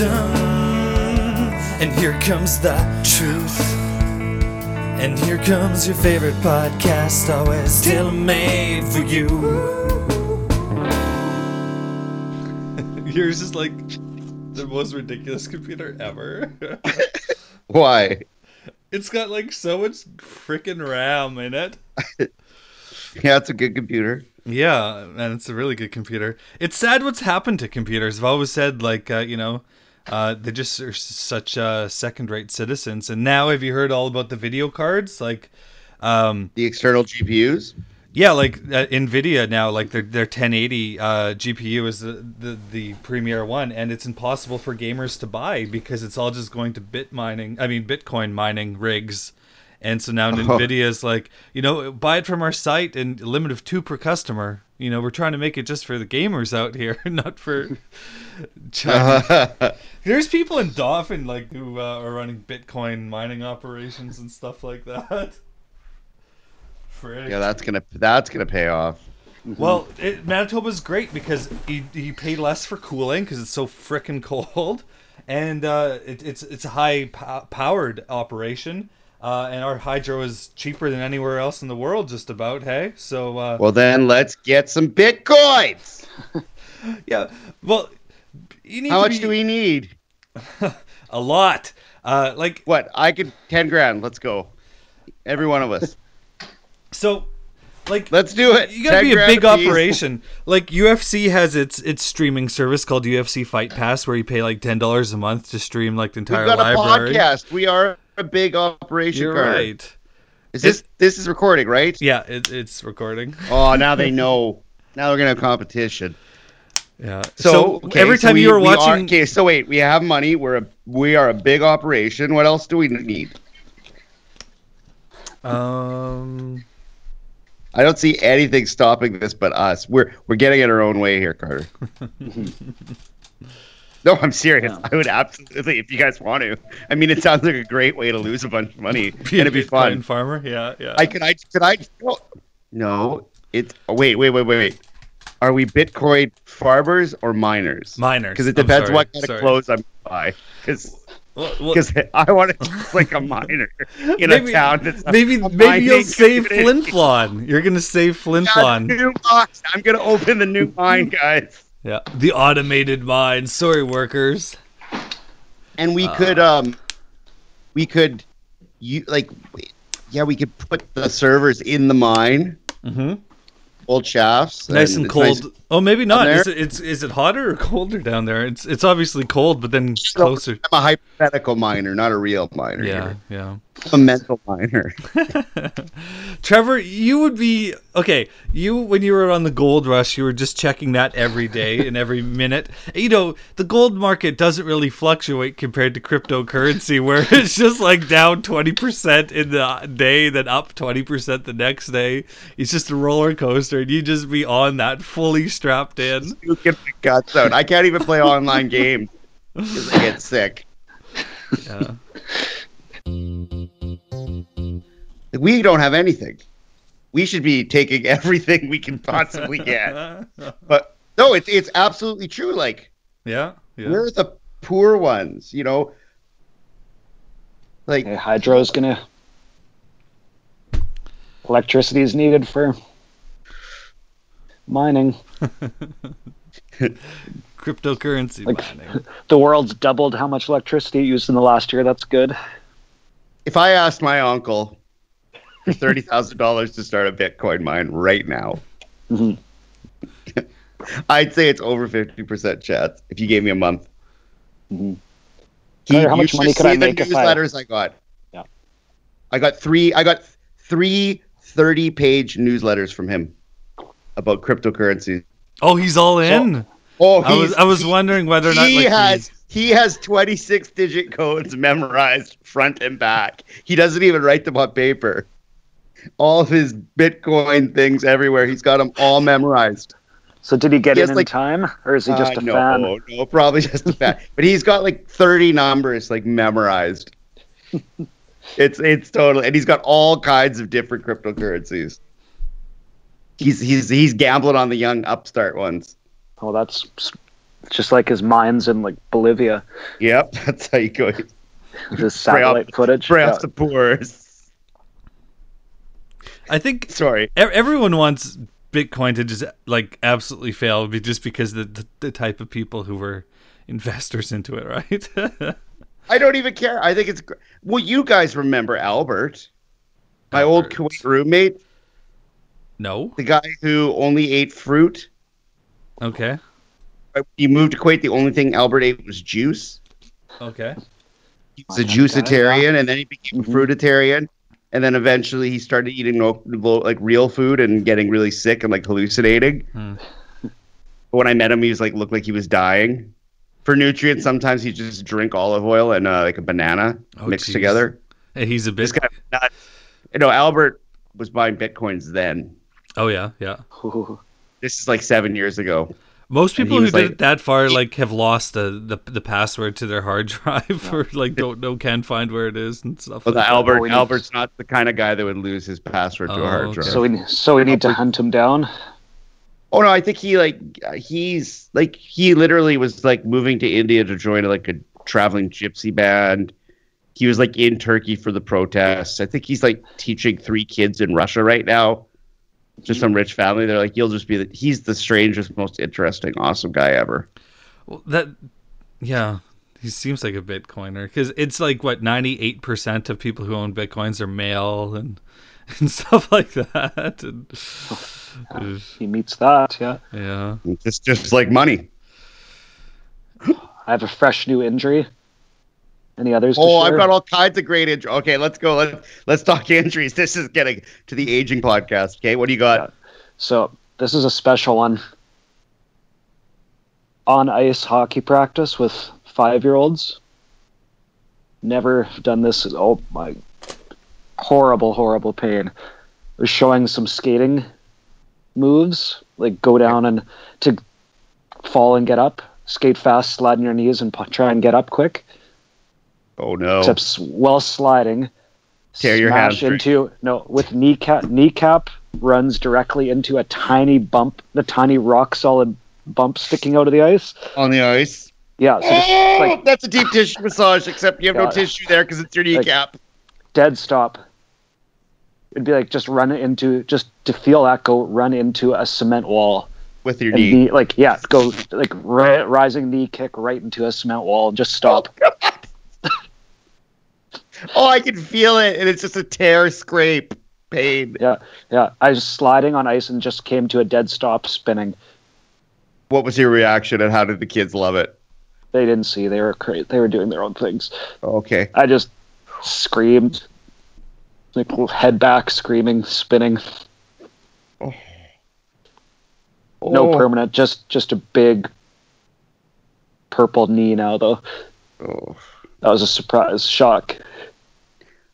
wisdom. And here comes the truth. And here comes your favorite podcast, always tailor made for you. Yours is like the most ridiculous computer ever. Why? it's got like so much freaking RAM in it. Yeah, it's a good computer. Yeah, and it's a really good computer. It's sad what's happened to computers. I've always said, like, uh, you know, uh, they just are such uh, second-rate citizens. And now, have you heard all about the video cards? Like, um, The external GPUs. yeah, like uh, Nvidia now, like their their 1080 uh, GPU is the, the the premier one, and it's impossible for gamers to buy because it's all just going to bit mining. I mean, Bitcoin mining rigs. And so now Oh. Nvidia is like, you know, buy it from our site and a limit of two per customer. You know, we're trying to make it just for the gamers out here, not for China. There's people in Dauphin like who uh, are running Bitcoin mining operations and stuff like that. Frick. yeah, that's gonna that's gonna pay off. Well, it, Manitoba's great because you, you pay less for cooling because it's so frickin' cold, and uh, it, it's it's a high po- powered operation, uh, and our hydro is cheaper than anywhere else in the world, just about. Hey, so uh, Well, then let's get some bitcoins. yeah, well, you need How much be- do we need? a lot. Uh, like What? I could ten grand. Let's go. Every one of us. so, like Let's do it. You gotta 10 be a big operation. Like UFC has its its streaming service called UFC Fight Pass, where you pay like ten dollars a month to stream like the entire We've got a library. podcast. We are a big operation. You're Carter. right. Is this this is recording, right? Yeah, it, it's recording. Oh, now they know. Now we're gonna have competition. Yeah. So, So, okay, every so time we- you were we are- watching, okay, so wait, we have money. We're a we are a big operation. What else do we need? um, I don't see anything stopping this but us. We're we're getting it our own way here, Carter. no, I'm serious. Yeah. I would absolutely, if you guys want to. I mean, it sounds like a great way to lose a bunch of money, and be it'd be fun. farmer. Yeah, yeah. I could I could I no, no it's oh, wait wait wait wait wait. Are we Bitcoin farmers or miners? Miners. Because it depends sorry, what kind sorry. of clothes I'm buy. Because Well, well, I want to look like a miner in maybe, a town that's maybe a maybe you'll save community. Flin Flon. You're gonna save Flin Flon. new mine. I'm gonna open the new mine, guys. Yeah, the automated mine. Sorry, workers. And we Uh. could um, we could, you like, yeah, we could put the servers in the mine, Mm-hmm. old shafts, Nice and it's cold. nice- Oh, maybe not. Is it, it's is it hotter or colder down there? It's it's obviously cold, but then So, closer. I'm a hypothetical miner, not a real miner. Yeah, here. yeah. A mental miner. Trevor, you would be okay. You when you were on the gold rush, you were just checking that every day and every minute. You know, the gold market doesn't really fluctuate compared to cryptocurrency, where it's just like down twenty percent in the day, then up twenty percent the next day. It's just a roller coaster, and you just be on that fully strapped in. You get my guts out. I can't even play online games because I get sick. Yeah. We don't have anything. We should be taking everything we can possibly get. But no, it's it's absolutely true. Like yeah. Yeah. we're the poor ones, you know. Like Okay, hydro's gonna. Electricity is needed for mining. Cryptocurrency Like- mining. The world's doubled how much electricity it used in the last year. That's good. If I asked my uncle for thirty thousand dollars to start a Bitcoin mine right now, Mhm. I'd say it's over fifty percent chance if you gave me a month. Mhm. He, Carter, how much money could I see the make if I- newsletters I got. Yeah. I got three. I got three 30 page newsletters from him about cryptocurrencies. Oh, he's all in. Oh, I was I was wondering whether or not he like, has he has 26 digit codes memorized front and back. He doesn't even write them on paper. All of his Bitcoin things everywhere, he's got them all memorized. So did he get He in has, in time, or is he just Uh, a no, fan? no, probably just a fan. but he's got like 30 numbers like memorized. it's it's total, and he's got all kinds of different cryptocurrencies. He's he's he's gambling on the young upstart ones. Oh, that's just like his mines in like Bolivia, Yep, that's how you go. his Spray off- satellite footage. Spray Yeah. off the pores. I think Sorry. e- everyone wants Bitcoin to just like absolutely fail, just because the, the the type of people who were investors into it, right? I don't even care. I think it's gr- well. You guys remember Albert, my old Kuwait roommate, no. the guy who only ate fruit. Okay. He moved to Kuwait. The only thing Albert ate was juice. Okay. He was a Okay, juicitarian, and then he became a fruitarian, and then eventually he started eating no, lo- like real food and getting really sick and like hallucinating. Hmm. When I met him, he was like looked like he was dying. For nutrients, sometimes he just drink olive oil and uh, like a banana Oh, mixed jeez. together. Hey, he's a This bit. guy, was nuts. you know, Albert was buying bitcoins then. Oh yeah, yeah. Ooh. This is like seven years ago. Most people who was did it that far like have lost the, the the password to their hard drive or like don't know can't find where it is and stuff. But like the that. Albert, Oh, Albert's not the kind of guy that would lose his password to Oh, a hard oh, okay. drive. So we so we need to hunt him down. Oh no, I think he like he's like he literally was like moving to India to join like a traveling gypsy band. He was like in Turkey for the protests. I think he's like teaching three kids in Russia right now. Just some rich family. They're like, you'll just be the, he's the strangest, most interesting, awesome guy ever. Well, that yeah, he seems like a Bitcoiner because it's like what ninety eight percent of people who own Bitcoins are male and and stuff like that. And, He meets that. Yeah. yeah. It's just like money. I have a fresh new injury. Any others? to Oh? I've got all kinds of great injuries. Okay, let's go. Let's let's talk injuries. This is getting to the aging podcast. Okay, what do you got? So this is a special one. On ice hockey practice with five year olds. Never done this. Oh my, horrible, horrible pain. Was showing some skating moves, like go down and to fall and get up, skate fast, slide on your knees, and try and get up quick. Oh no. Except while sliding, Tear your smash into no with kneecap kneecap runs directly into a tiny bump, the tiny rock solid bump sticking out of the ice. on the ice. Yeah, so Oh, like that's a deep tissue massage, except you have no tissue there because it's your kneecap. dead stop. It'd be like just run into just to feel that go run into a cement wall with your and knee. like yeah go like ri- rising knee kick right into a cement wall and just stop. Oh, Oh, I can feel it, and it's just a tear, scrape, pain. Yeah, yeah. I was sliding on ice and just came to a dead stop spinning. What was your reaction, and how did the kids love it? They didn't see. They were cra- they were doing their own things. Okay. I just screamed, like head back, screaming, spinning. Oh. No Oh. permanent, just just a big purple knee now though. Oh. That was a surprise, shock.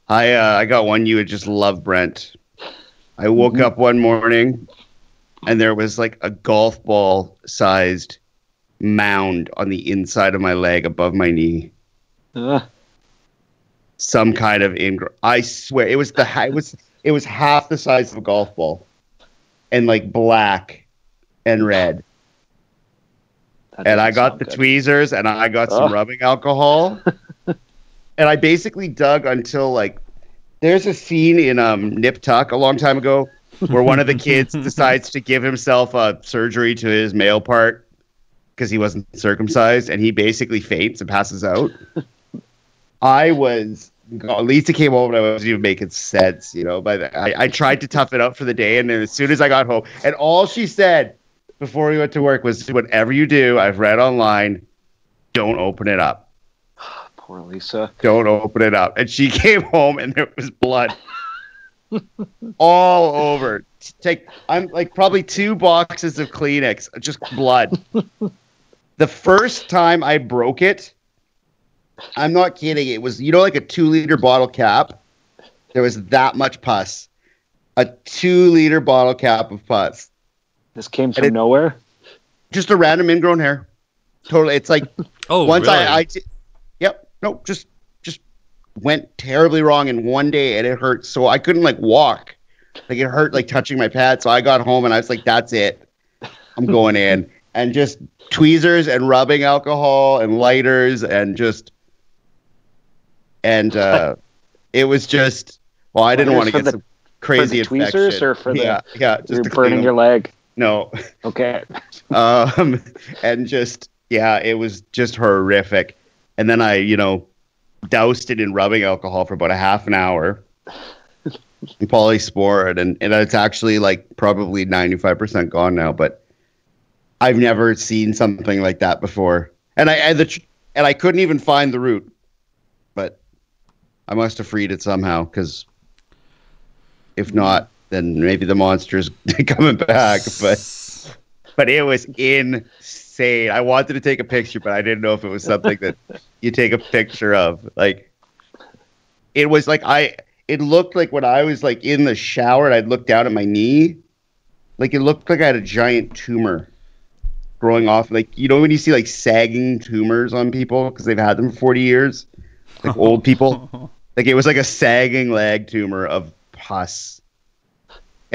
I uh, I got one you would just love, Brent. I woke Mhm. up one morning, and there was like a golf ball sized mound on the inside of my leg above my knee. Uh, some kind of ingr I swear it was the it was it was half the size of a golf ball, and like black and red. that And I got the good. tweezers and I got some Oh. rubbing alcohol, and I basically dug until like there's a scene in um Nip Tuck a long time ago where one of the kids decides to give himself a surgery to his male part because he wasn't circumcised, and he basically faints and passes out. I was. Lisa came over and I wasn't even making sense, you know. But I, I tried to tough it up for the day, and then as soon as I got home, and all she said before we went to work was, "Whatever you do, I've read online, don't open it up. Poor Lisa. Don't open it up." And she came home, and there was blood all over. Take, I'm like probably two boxes of Kleenex, just blood. the first time I broke it, I'm not kidding. It was you know like a two liter bottle cap. There was that much pus. A two liter bottle cap of pus. This came from it- nowhere. Just a random ingrown hair. Totally. It's like Oh, once really? I, I t- yep, no, just just went terribly wrong in one day, and it hurt so I couldn't like walk. Like it hurt like touching my pad. So I got home and I was like, "That's it, I'm going in." and just tweezers and rubbing alcohol and lighters and just and uh, it was just well, I didn't want to get the- some crazy for the tweezers infection. or for the- yeah, yeah, just You're burning your leg. no, Okay. um, and just yeah, it was just horrific. And then I, you know, doused it in rubbing alcohol for about a half an hour. Polysporin, and and it's actually like probably ninety five percent gone now. But I've never seen something like that before, and I and the and I couldn't even find the root, but I must have freed it somehow because if not, then maybe the monster's coming back. But but it was insane. I wanted to take a picture, but I didn't know if it was something that you take a picture of. Like it was like I it looked like when I was like in the shower and I'd look down at my knee, like it looked like I had a giant tumor growing off. Like you know when you see like sagging tumors on people because they've had them for forty years, like old people. Like it was like a sagging leg tumor of pus.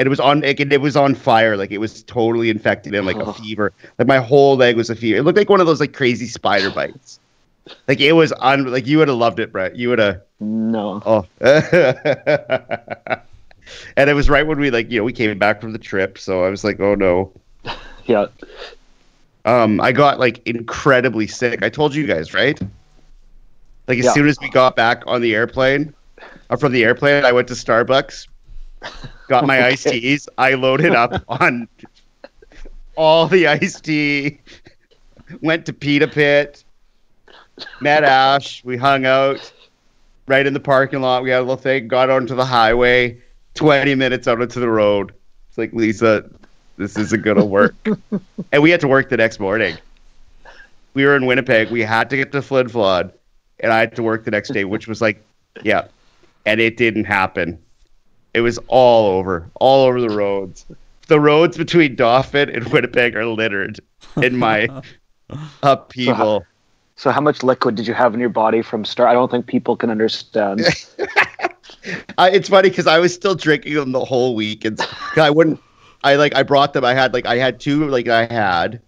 And it was on like, it was on fire, like it was totally infected and like a Oh. fever. Like my whole leg was a fever. It looked like one of those like crazy spider bites. Like it was un like you would have loved it, Brett. You would have No. oh and it was right when we like, you know, we came back from the trip, so I was like, oh no. Yeah. Um I got like incredibly sick. I told you guys, right? Like as Yeah. soon as we got back on the airplane or from the airplane, I went to Starbucks, got my iced teas. I loaded up on all the iced tea, went to Pita Pit, met Ash, we hung out right in the parking lot. We had a little thing, got onto the highway, 20 minutes out onto the road. It's like, Lisa, this isn't going to work. and we had to work the next morning. We were in Winnipeg. We had to get to Flin Flon, and I had to work the next day, which was like, yeah. And it didn't happen. It was all over, all over the roads. The roads between Dauphin and Winnipeg are littered in my upheaval. So how much liquid did you have in your body from start? I don't think people can understand. I, it's funny because I was still drinking them the whole week, and I wouldn't. I like I brought them. I had like I had two like I had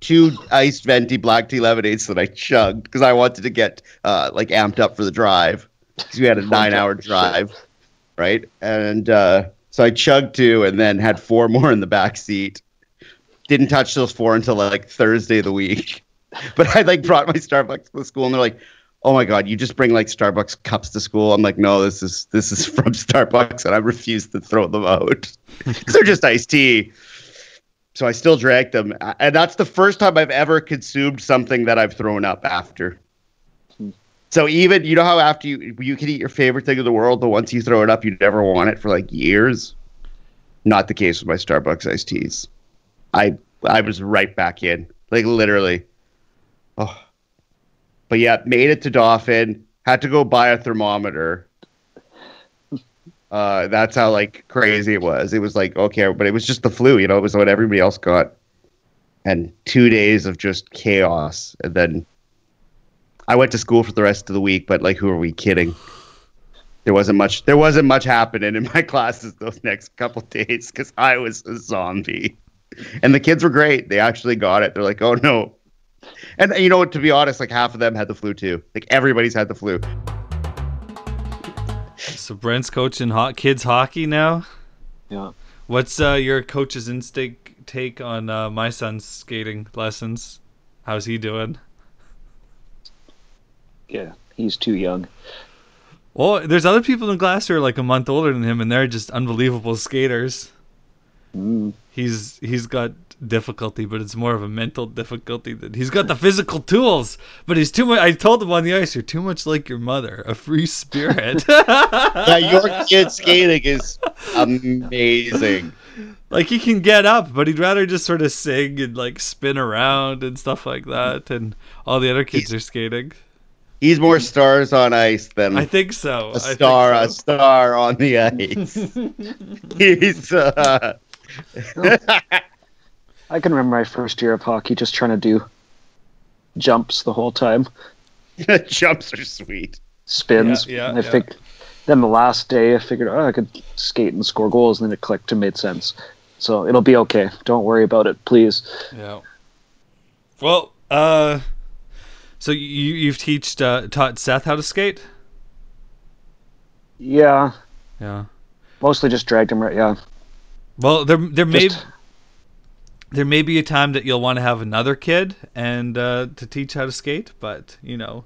two iced venti black tea lemonades that I chugged because I wanted to get uh, like amped up for the drive because we had a nine hour drive, right? And uh, so I chugged two and then had four more in the back seat. Didn't touch those four until like Thursday of the week. But I like brought my Starbucks to school and they're like, "Oh my god, you just bring like Starbucks cups to school?" I'm like, "No, this is this is from Starbucks," and I refuse to throw them out because they're just iced tea. So I still drank them, and that's the first time I've ever consumed something that I've thrown up after. So even you know how after you you can eat your favorite thing in the world, but once you throw it up, you never want it for like years. Not the case with my Starbucks iced teas. I I was right back in, like literally. Oh, but yeah, made it to Dauphin. Had to go buy a thermometer. Uh, that's how like crazy it was. It was like okay, but it was just the flu, you know. It was what everybody else got, and two days of just chaos, and then I went to school for the rest of the week. But like, who are we kidding? There wasn't much. There wasn't much happening in my classes those next couple days because I was a zombie, and the kids were great. They actually got it. They're like, oh no, and you know what? To be honest, like half of them had the flu too. Like everybody's had the flu. So Brent's coaching ho- kids hockey now. Yeah. What's uh, your coach's instinct take on uh, my son's skating lessons? How's he doing? Yeah. He's too young. Well, there's other people in class who are like a month older than him, and they're just unbelievable skaters. Mm. He's he's got difficulty, but it's more of a mental difficulty. That he's got the physical tools, but he's too much. I told him on the ice, "You're too much like your mother, a free spirit." Yeah, your kid skating is amazing. like he can get up, but he'd rather just sort of sing and like spin around and stuff like that. And all the other kids are skating. He's more stars on ice than I think so. a I think star, a star on the ice. He's uh, I can remember my first year of hockey just trying to do jumps the whole time, jumps are sweet. spins. Yeah, yeah, and I yeah. think then the last day I figured oh I could skate and score goals and then it clicked and made sense. So it'll be okay. Don't worry about it, please. Yeah. Well, uh, so you you've teached uh, taught Seth how to skate? Yeah, Yeah. mostly just dragged him. Right, yeah. Well, there there may Just- there may be a time that you'll want to have another kid and uh, to teach how to skate, but you know.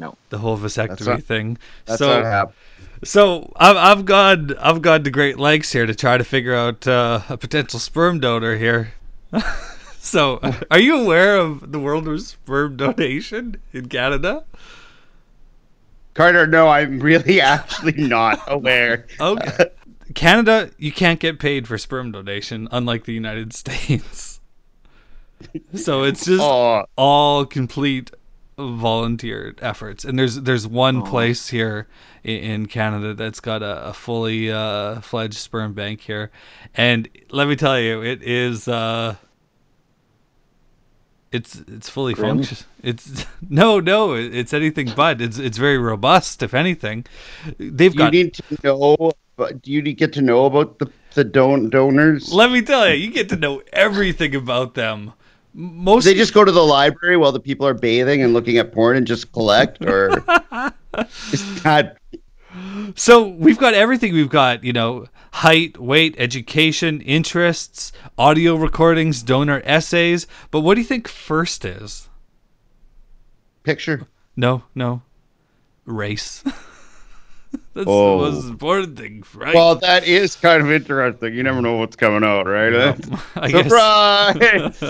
No. The whole vasectomy not- thing. That's so what happened. So I've I've gone I've gone to great lengths here to try to figure out uh, a potential sperm donor here. so are you aware of the world of sperm donation in Canada? Carter, no, I'm really actually not aware. Okay. Canada, you can't get paid for sperm donation, unlike the United States. So it's just Oh, all complete volunteer efforts and there's there's one Aw. place here in, in Canada that's got a, a fully uh, fledged sperm bank here and let me tell you it is uh it's it's fully Grim? function it's no no it's anything but it's it's very robust if anything they've you got need to know. But do you get to know about the the don- donors? let me tell you you get to know everything about them most they just go to the library while the people are bathing and looking at porn and just collect, or is that So we've got everything. We've got, you know, height, weight, education, interests, audio recordings, donor essays. But what do you think first is? picture? No, no. Race. That's Oh. the most important thing, right? Well, that is kind of interesting. You never know what's coming out, right? Surprise!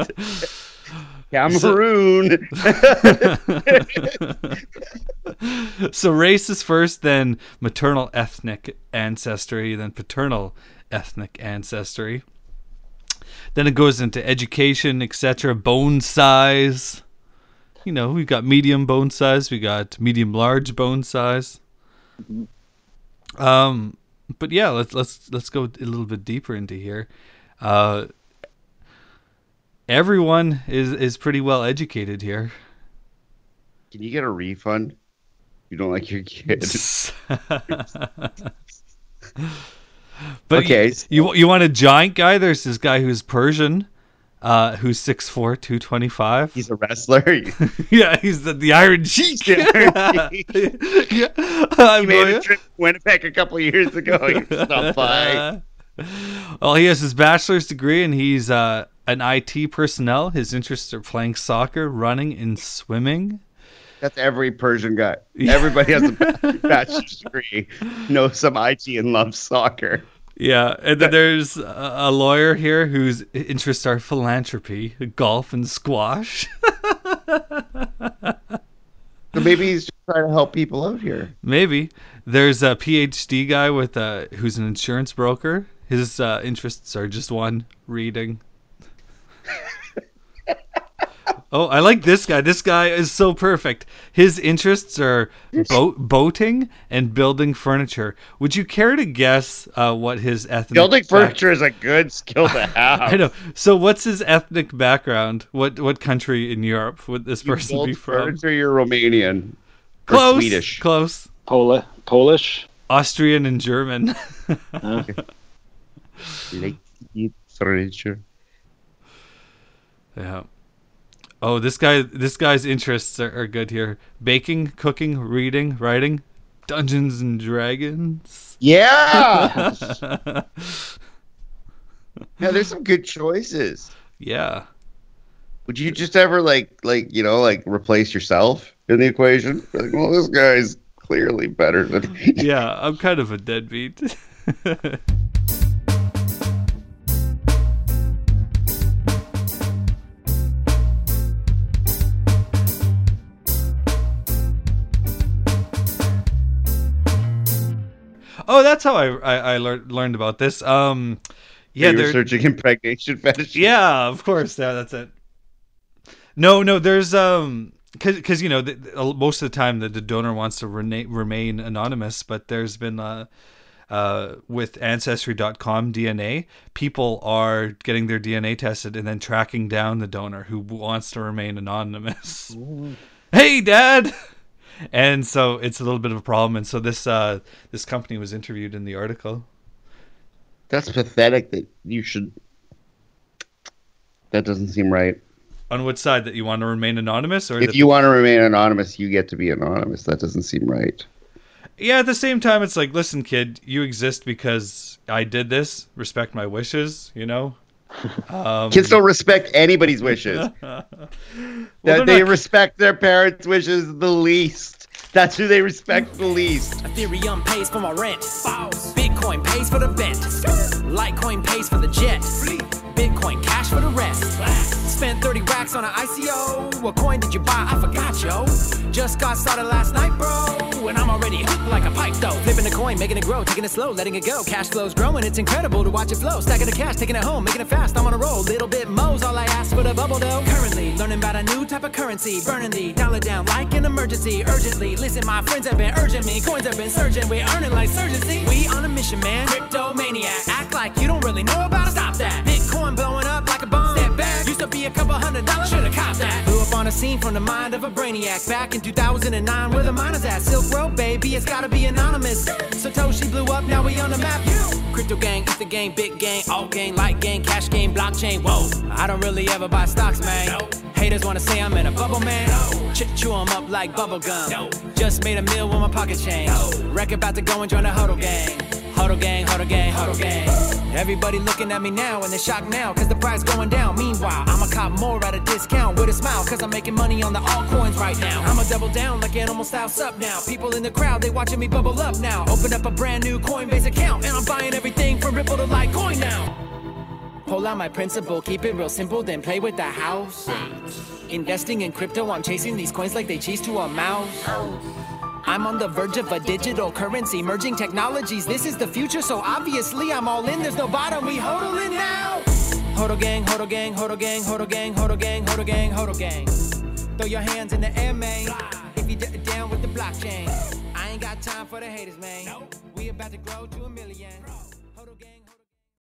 Cameroon. so race is first, then maternal ethnic ancestry, then paternal ethnic ancestry. Then it goes into education, etc. Bone size. You know, we've got medium bone size, we got medium large bone size. Um, but yeah, let's let's let's go a little bit deeper into here. Uh, everyone is is pretty well educated here. Can you get a refund? You don't like your kids. but Okay, you, you you want a giant guy? There's this guy who's Persian, uh, who's 6'4", 225. He's a wrestler. yeah, he's the, the Iron Sheik. The yeah, I'm made a trip to Winnipeg a couple years ago. He stopped by. well, he has his bachelor's degree and he's uh, an IT personnel. His interests are playing soccer, running, and swimming. That's every Persian guy. Yeah. Everybody has a bachelor's degree, knows some IT, and loves soccer. Yeah, and then there's a, lawyer here whose interests are philanthropy, golf, and squash. So maybe he's just trying to help people out here. Maybe there's a PhD guy with a who's an insurance broker. His uh, interests are just one reading. oh, I like this guy. This guy is so perfect. His interests are boat boating and building furniture. Would you care to guess uh, what his ethnic Building back- furniture is a good skill to have. I know. So, what's his ethnic background? What what country in Europe would this You person build be from? furniture, you're Romanian. Close. Swedish. Close. Poli- Polish. Austrian and German. Uh, Like, eat furniture. yeah. Oh, this guy. This guy's interests are, are good here: baking, cooking, reading, writing, Dungeons and Dragons. Yeah. yeah, there's some good choices. yeah. Would you just ever like like you know like replace yourself in the equation? Like, well, this guy's clearly better than. Me. Yeah. I'm kind of a deadbeat. Oh, that's how I I, I lear- learned about this. Um, yeah, there, searching impregnation fetish. yeah, of course. Yeah, that's it. No, no, there's um, cause, cause you know, the, the- most of the time the, the donor wants to rena- remain anonymous, but there's been uh, uh, with Ancestry.com DNA, people are getting their DNA tested and then tracking down the donor who wants to remain anonymous. hey, Dad. And so it's a little bit of a problem, and so this uh, this company was interviewed in the article. That's pathetic. That you should. That doesn't seem right. On which side that you want to remain anonymous, or If you want to remain anonymous, you get to be anonymous. That doesn't seem right. yeah. At the same time, it's like, listen, kid, you exist because I did this. Respect my wishes. You know. Um, Kids don't respect anybody's wishes. well, That they're they not- respect their parents' wishes the least. That's who they respect the least. Ethereum pays for my rent. Bitcoin pays for the vent. Litecoin pays for the jet. Bitcoin cash for the rest. Spent 30 racks on an ICO. What coin did you buy? I forgot, yo. Just got started last night, bro. And I'm already hooked like a pipe, though. Flipping the coin, making it grow, taking it slow, letting it go. Cash flow's growing, it's incredible to watch it flow. Stacking the cash, taking it home, making it fast. I'm on a roll. Little bit mo's all I ask for the bubble, though. Currently, learning about a new type of currency. Burning the dollar down like an emergency. Urgently, listen, my friends have been urging me. Coins have been surging, we're earning like surgency. We on a mission, man. Crypto maniac. Act like you don't really know about it. Stop that. Bitcoin blowing up like a bomb. Step back. Used to be a couple hundred dollars. Should've copped that. Blew up on a scene from the mind of a brainiac. Back in 2009, where the miners at? Silk Road, baby. It's gotta be anonymous. Satoshi blew up, now we on the map. Crypto gang, it's the game, big gang, alt gang, light gang, cash game, blockchain. Whoa, I don't really ever buy stocks, man. Haters wanna say I'm in a bubble, man. Ch- chew 'em up like bubble gum. Just made a meal with my pocket change. Wreck about to go and join the hodl gang. Hodl gang, hodl gang, hodl gang. Everybody looking at me now and they're shocked now cause the price going down. Meanwhile, I'ma cop more at a discount with a smile cause I'm making money on the altcoins right now. I'ma double down like animal styles up now. People in the crowd, they watching me bubble up now. Open up a brand new Coinbase account and I'm buying everything from Ripple to Litecoin now. Pull out my principle, keep it real simple, then play with the house. Investing in crypto, I'm chasing these coins like they cheese to a mouse. I'm on the verge of a digital currency, merging technologies. This is the future, so obviously I'm all in. There's no bottom, we hodl in now. Hodl gang, hodl gang, hodl gang, hodl gang, hodl gang, hodl gang, hodl gang. Throw your hands in the air, man. If you d- down with the blockchain, I ain't got time for the haters, man. We about to grow to a million.